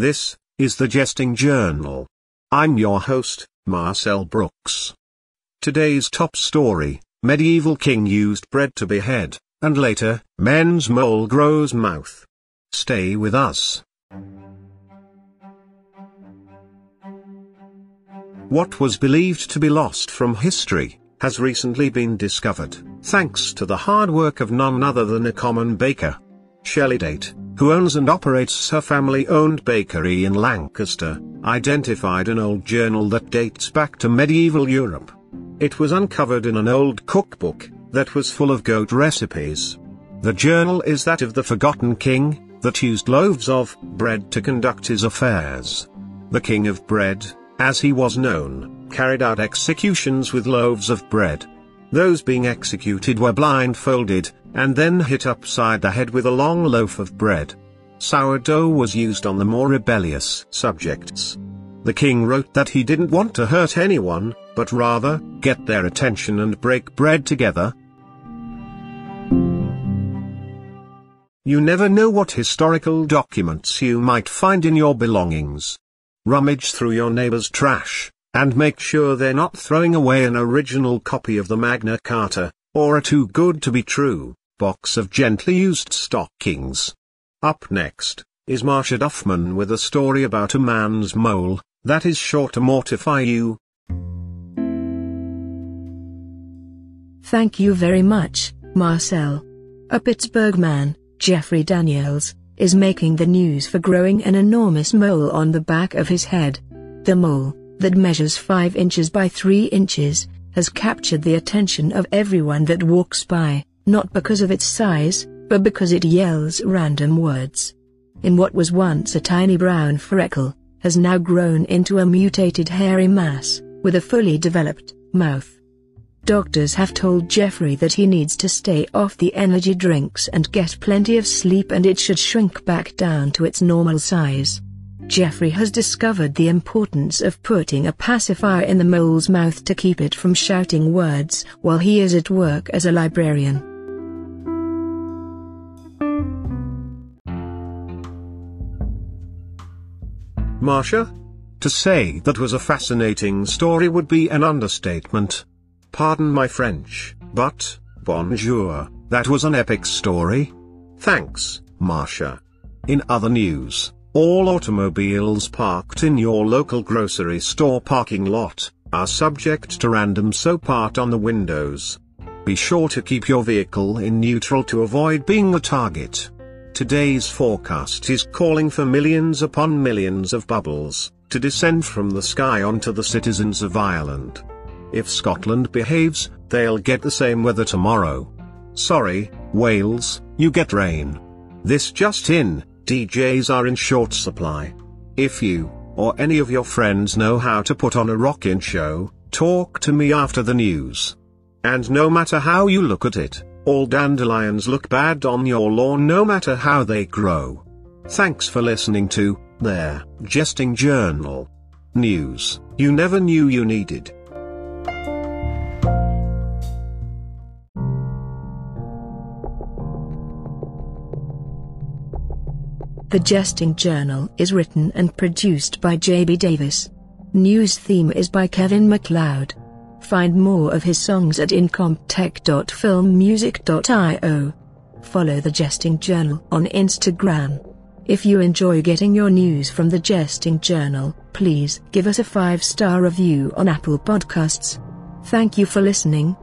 This is the Jesting Journal. I'm your host, Marcel Brooks. Today's top story Medieval king used bread to behead, and later, men's mole grows mouth. Stay with us. What was believed to be lost from history has recently been discovered, thanks to the hard work of none other than a common baker. Shelley Date, who owns and operates her family-owned bakery in Lancaster, identified an old journal that dates back to medieval Europe. It was uncovered in an old cookbook that was full of goat recipes. The journal is that of the forgotten king that used loaves of bread to conduct his affairs. The king of bread, as he was known, carried out executions with loaves of bread. Those being executed were blindfolded, and then hit upside the head with a long loaf of bread. Sourdough was used on the more rebellious subjects. The king wrote that he didn't want to hurt anyone, but rather, get their attention and break bread together. You never know what historical documents you might find in your belongings. Rummage through your neighbor's trash, and make sure they're not throwing away an original copy of the Magna Carta, or a too good to be true box of gently used stockings. Up next, is Marsha Duffman with a story about a man's mole, that is sure to mortify you. Thank you very much, Marcel. A Pittsburgh man, Jeffrey Daniels, is making the news for growing an enormous mole on the back of his head. The mole, that measures 5 inches by 3 inches, has captured the attention of everyone that walks by, not because of its size, but because it yells random words. In what was once a tiny brown freckle, has now grown into a mutated hairy mass, with a fully developed mouth. Doctors have told Jeffrey that he needs to stay off the energy drinks and get plenty of sleep and it should shrink back down to its normal size. Jeffrey has discovered the importance of putting a pacifier in the mole's mouth to keep it from shouting words while he is at work as a librarian. Marsha? To say that was a fascinating story would be an understatement. Pardon my French, but, bonjour, that was an epic story. Thanks, Marsha. In other news, all automobiles parked in your local grocery store parking lot are subject to random soap art on the windows. Be sure to keep your vehicle in neutral to avoid being the target. Today's forecast is calling for millions upon millions of bubbles to descend from the sky onto the citizens of Ireland. If Scotland behaves, they'll get the same weather tomorrow. Sorry, Wales, you get rain. This just in, DJs are in short supply. If you, or any of your friends know how to put on a rockin' show, talk to me after the news. And no matter how you look at it, all dandelions look bad on your lawn no matter how they grow. Thanks for listening to, their, Jesting Journal. News, you never knew you needed. The Jesting Journal is written and produced by J.B. Davis. News theme is by Kevin MacLeod. Find more of his songs at incompetech.filmmusic.io. Follow The Jesting Journal on Instagram. If you enjoy getting your news from The Jesting Journal, please give us a 5-star review on Apple Podcasts. Thank you for listening.